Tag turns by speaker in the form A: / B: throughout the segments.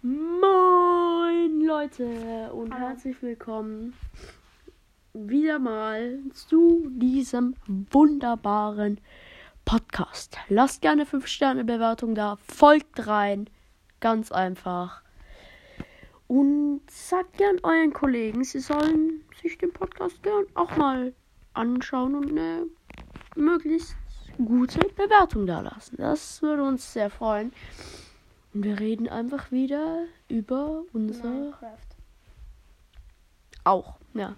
A: Moin Leute und Hallo. herzlich willkommen wieder mal zu diesem wunderbaren Podcast. Lasst gerne 5 Sterne Bewertung da, folgt rein, ganz einfach. Und sagt gern euren Kollegen, sie sollen sich den Podcast gern auch mal anschauen und eine möglichst gute Bewertung da lassen. Das würde uns sehr freuen. Und wir reden einfach wieder über unser
B: Minecraft.
A: Auch, ja.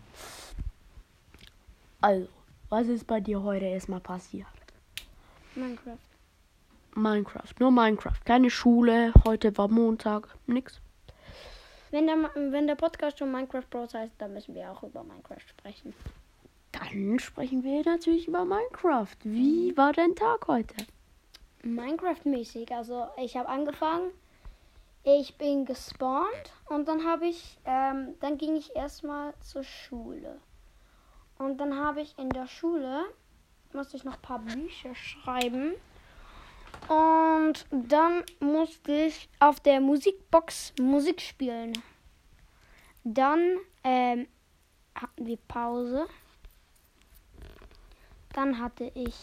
A: Also, was ist bei dir heute erstmal passiert?
B: Minecraft.
A: Minecraft, nur Minecraft. Keine Schule, heute war Montag, nix.
B: Wenn der, wenn der Podcast schon Minecraft Bros heißt, dann müssen wir auch über Minecraft sprechen.
A: Dann sprechen wir natürlich über Minecraft. Wie war dein Tag heute?
B: Minecraft-mäßig. Also ich habe angefangen, ich bin gespawnt und dann habe ich, ähm, dann ging ich erstmal zur Schule. Und dann habe ich in der Schule, musste ich noch ein paar Bücher schreiben. Und dann musste ich auf der Musikbox Musik spielen. Dann ähm, hatten wir Pause. Dann hatte ich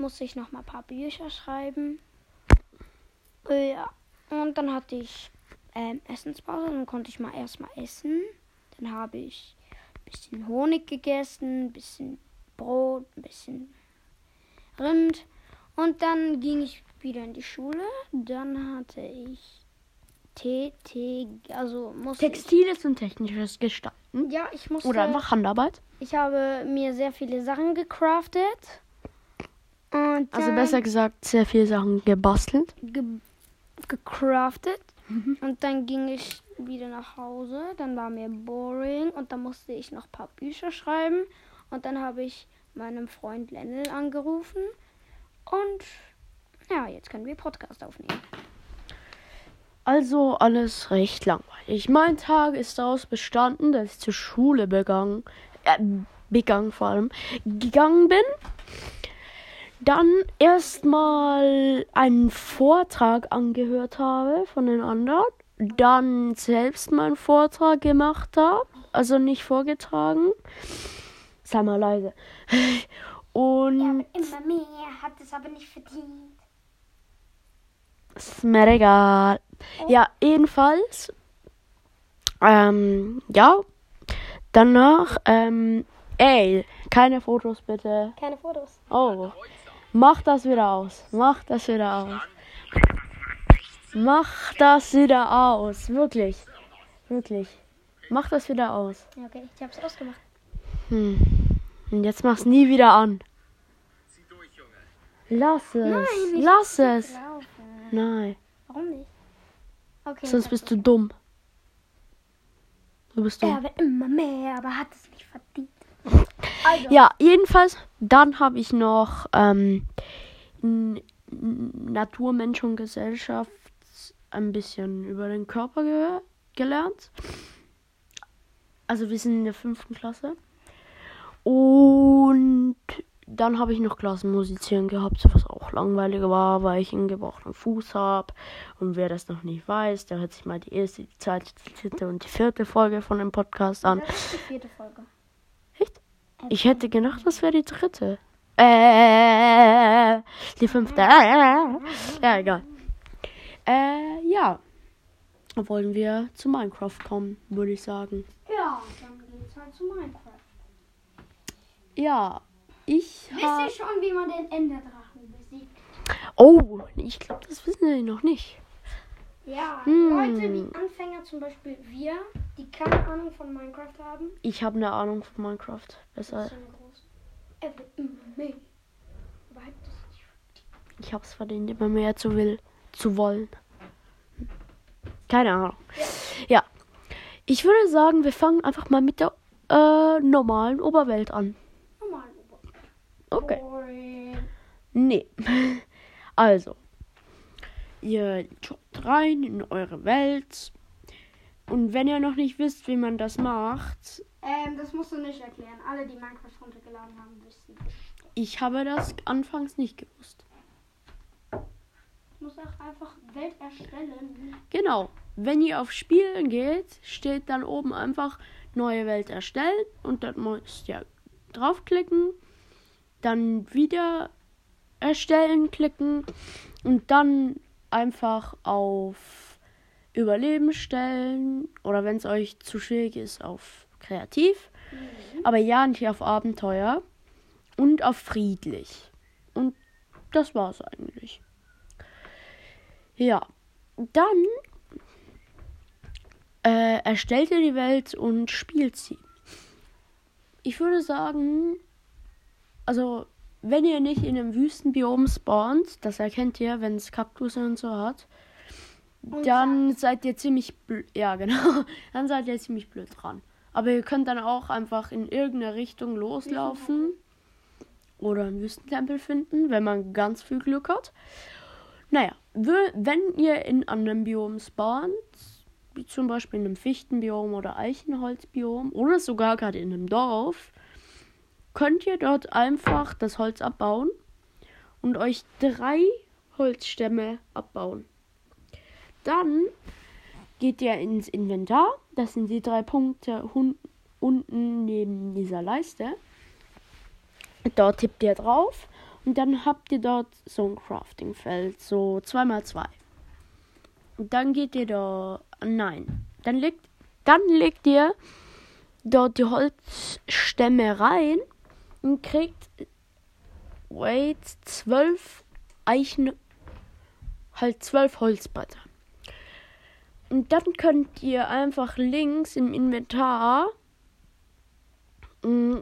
B: musste ich noch mal ein paar Bücher schreiben. Äh, ja. Und dann hatte ich ähm, Essenspause. Dann konnte ich mal erstmal essen. Dann habe ich ein bisschen Honig gegessen, ein bisschen Brot, ein bisschen Rind. Und dann ging ich wieder in die Schule. Dann hatte ich TT, also musste
A: Textiles und technisches Gestalten.
B: Ja, ich musste.
A: Oder einfach Handarbeit.
B: Ich habe mir sehr viele Sachen gecraftet.
A: Also besser gesagt, sehr viele Sachen gebastelt.
B: Ge gecraftet. Mhm. Und dann ging ich wieder nach Hause. Dann war mir boring und dann musste ich noch ein paar Bücher schreiben. Und dann habe ich meinem Freund Lennel angerufen. Und ja, jetzt können wir Podcast aufnehmen.
A: Also alles recht langweilig. Mein Tag ist daraus bestanden, dass ich zur Schule begangen, äh, begangen vor allem, gegangen bin dann erstmal einen Vortrag angehört habe von den anderen, dann selbst meinen Vortrag gemacht habe, also nicht vorgetragen. Sei mal leise. Und.
B: Ja, immer mehr, hat es aber nicht verdient.
A: Ist mir egal. Ja, jedenfalls. Ähm, ja. Danach, ähm, ey, keine Fotos bitte.
B: Keine Fotos.
A: Oh. Mach das wieder aus. Mach das wieder aus. Mach das wieder aus. Wirklich. Wirklich. Mach das wieder aus.
B: Ja, okay, ich hab's ausgemacht.
A: Hm. Und jetzt mach's nie wieder an. Lass es.
B: Nein,
A: Lass es.
B: Laufen.
A: Nein.
B: Warum nicht? Okay.
A: Sonst bist du dumm. Du bist dumm.
B: Er will immer mehr, aber hat es nicht verdient.
A: Also. Ja, jedenfalls, dann habe ich noch ähm, Natur, Mensch und Gesellschaft ein bisschen über den Körper ge gelernt. Also wir sind in der fünften Klasse. Und dann habe ich noch Klassenmusizieren gehabt, was auch langweilig war, weil ich einen gebrochenen Fuß habe. Und wer das noch nicht weiß, der hört sich mal die erste, die zweite, die dritte und die vierte Folge von dem Podcast an.
B: Das ist die vierte Folge.
A: Ich hätte gedacht, das wäre die dritte. Äh, die fünfte. Ja, egal. Äh, ja. Wollen wir zu Minecraft kommen, würde ich sagen.
B: Ja, dann geht's halt zu Minecraft.
A: Ja, ich
B: Wisst ihr schon, wie man den Enderdrachen besiegt?
A: Oh, ich glaube, das wissen wir noch nicht.
B: Ja, hm. Leute wie Anfänger, zum Beispiel wir, die keine Ahnung von Minecraft haben.
A: Ich habe eine Ahnung von Minecraft. Besser. Ich habe es verdient, immer mehr zu will, zu wollen. Keine Ahnung. Ja. Ich würde sagen, wir fangen einfach mal mit der äh, normalen Oberwelt an.
B: Normalen Oberwelt.
A: Okay.
B: Boring.
A: Nee. Also, Ihr jobbt rein in eure Welt. Und wenn ihr noch nicht wisst, wie man das macht.
B: Ähm, das musst du nicht erklären. Alle, die Minecraft runtergeladen haben, wissen.
A: Ich habe das anfangs nicht gewusst.
B: Ich muss auch einfach Welt erstellen.
A: Genau. wenn ihr auf Spielen geht, steht dann oben einfach neue Welt erstellen und dann müsst ihr draufklicken, dann wieder erstellen klicken und dann einfach auf Überleben stellen oder wenn es euch zu schwierig ist auf kreativ, mhm. aber ja nicht auf Abenteuer und auf friedlich. Und das war's eigentlich. Ja, dann äh, erstellt ihr die Welt und spielt sie. Ich würde sagen, also wenn ihr nicht in einem Wüstenbiom spawnt, das erkennt ihr, wenn es Kaktus und so hat, dann seid ihr ziemlich blöd. Ja, genau. Dann seid ihr ziemlich blöd dran. Aber ihr könnt dann auch einfach in irgendeine Richtung loslaufen oder einen Wüstentempel finden, wenn man ganz viel Glück hat. Naja, wenn ihr in einem Biom spawnt, wie zum Beispiel in einem Fichtenbiom oder Eichenholzbiom oder sogar gerade in einem Dorf, könnt ihr dort einfach das Holz abbauen und euch drei Holzstämme abbauen. Dann geht ihr ins Inventar. Das sind die drei Punkte unten neben dieser Leiste. Dort tippt ihr drauf und dann habt ihr dort so ein Crafting-Feld, so 2x2. Und dann geht ihr da Nein. Dann legt, dann legt ihr dort die Holzstämme rein und kriegt wait, zwölf Eichen, halt zwölf Holzbretter. Und dann könnt ihr einfach links im Inventar mm,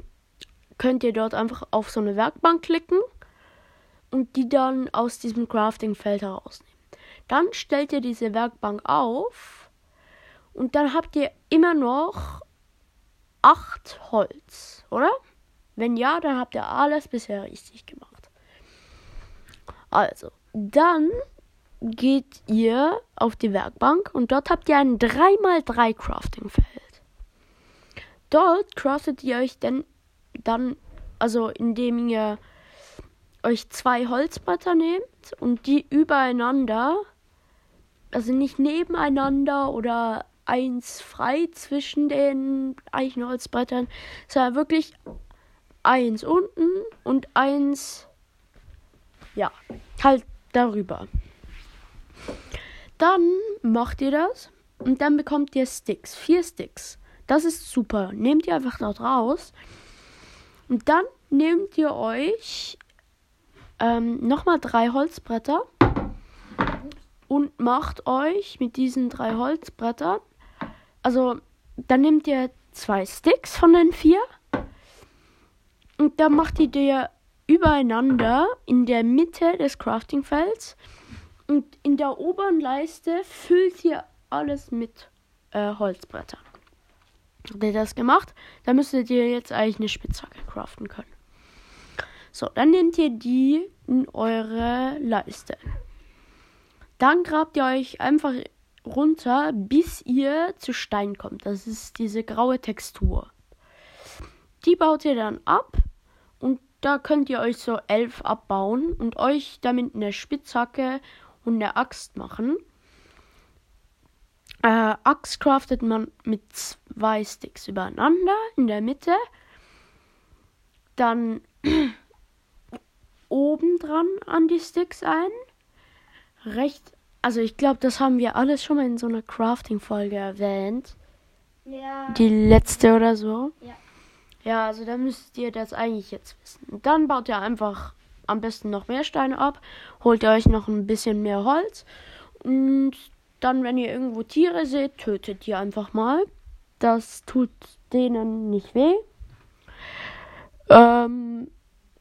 A: könnt ihr dort einfach auf so eine Werkbank klicken und die dann aus diesem Crafting-Feld herausnehmen. Dann stellt ihr diese Werkbank auf und dann habt ihr immer noch acht Holz, oder? Wenn ja, dann habt ihr alles bisher richtig gemacht. Also, dann geht ihr auf die Werkbank und dort habt ihr ein 3x3 Crafting-Feld. Dort craftet ihr euch denn dann, also indem ihr euch zwei Holzbretter nehmt und die übereinander, also nicht nebeneinander oder eins frei zwischen den Eichenholzbrettern, sondern wirklich eins unten und eins, ja, halt darüber. Dann macht ihr das und dann bekommt ihr Sticks, vier Sticks. Das ist super. Nehmt ihr einfach dort raus und dann nehmt ihr euch ähm, nochmal drei Holzbretter und macht euch mit diesen drei Holzbrettern also, dann nehmt ihr zwei Sticks von den vier und dann macht ihr die übereinander in der Mitte des Crafting-Felds und in der oberen Leiste füllt ihr alles mit äh, Holzbrettern. Habt ihr das gemacht? Dann müsstet ihr jetzt eigentlich eine Spitzhacke craften können. So, dann nehmt ihr die in eure Leiste. Dann grabt ihr euch einfach runter, bis ihr zu Stein kommt. Das ist diese graue Textur. Die baut ihr dann ab und da könnt ihr euch so elf abbauen und euch damit eine Spitzhacke und eine Axt machen. Äh, Axt craftet man mit zwei Sticks übereinander in der Mitte. Dann oben dran an die Sticks ein. Rechts also ich glaube, das haben wir alles schon mal in so einer Crafting-Folge erwähnt. Ja. Die letzte oder so. Ja. Ja, also da müsst ihr das eigentlich jetzt wissen. Dann baut ihr einfach am besten noch mehr Steine ab, holt ihr euch noch ein bisschen mehr Holz und dann, wenn ihr irgendwo Tiere seht, tötet ihr einfach mal. Das tut denen nicht weh. Ähm,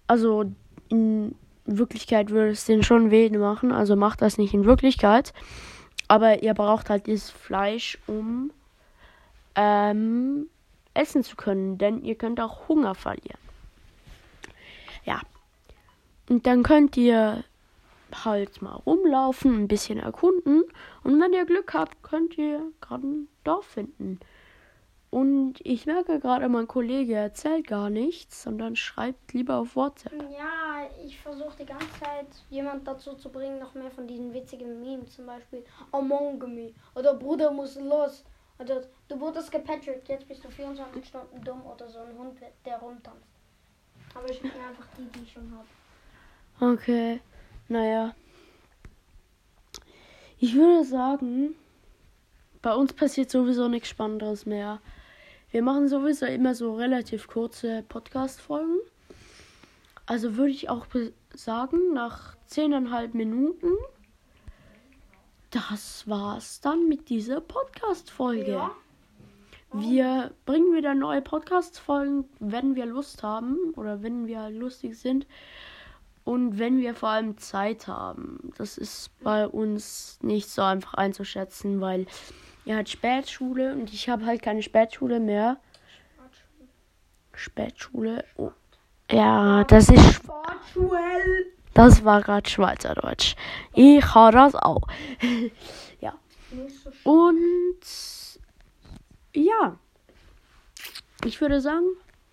A: also in Wirklichkeit würde es den schon weh machen, also macht das nicht in Wirklichkeit. Aber ihr braucht halt dieses Fleisch, um ähm, essen zu können, denn ihr könnt auch Hunger verlieren. Ja. Und dann könnt ihr halt mal rumlaufen, ein bisschen erkunden. Und wenn ihr Glück habt, könnt ihr gerade ein Dorf finden. Und ich merke gerade, mein Kollege erzählt gar nichts, sondern schreibt lieber auf WhatsApp.
B: Ja, ich versuche die ganze Zeit, jemand dazu zu bringen, noch mehr von diesen witzigen Memes, zum Beispiel Among Me oder Bruder muss los oder du wurdest gepatcht, jetzt bist du 24 Stunden dumm oder so ein Hund, der rumtanzt. Aber ich nehme einfach die, die ich schon habe.
A: Okay, naja. Ich würde sagen, bei uns passiert sowieso nichts Spannenderes mehr. Wir machen sowieso immer so relativ kurze Podcast-Folgen. Also würde ich auch sagen, nach zehneinhalb Minuten, das war's dann mit dieser Podcast-Folge.
B: Ja.
A: Wir bringen wieder neue Podcast-Folgen, wenn wir Lust haben oder wenn wir lustig sind und wenn wir vor allem Zeit haben. Das ist bei uns nicht so einfach einzuschätzen, weil er hat Spätschule und ich habe halt keine Spätschule mehr. Spätschule. Oh. Ja, das ist
B: Sportschule.
A: das war gerade Schweizerdeutsch. Ich habe das auch. ja. Und ja, ich würde sagen,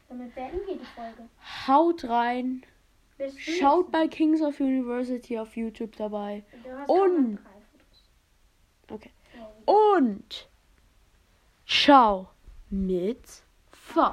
B: Damit beenden wir die Folge.
A: haut rein, schaut bei Kings of University auf YouTube dabei und-. Okay. Und ciao mit V.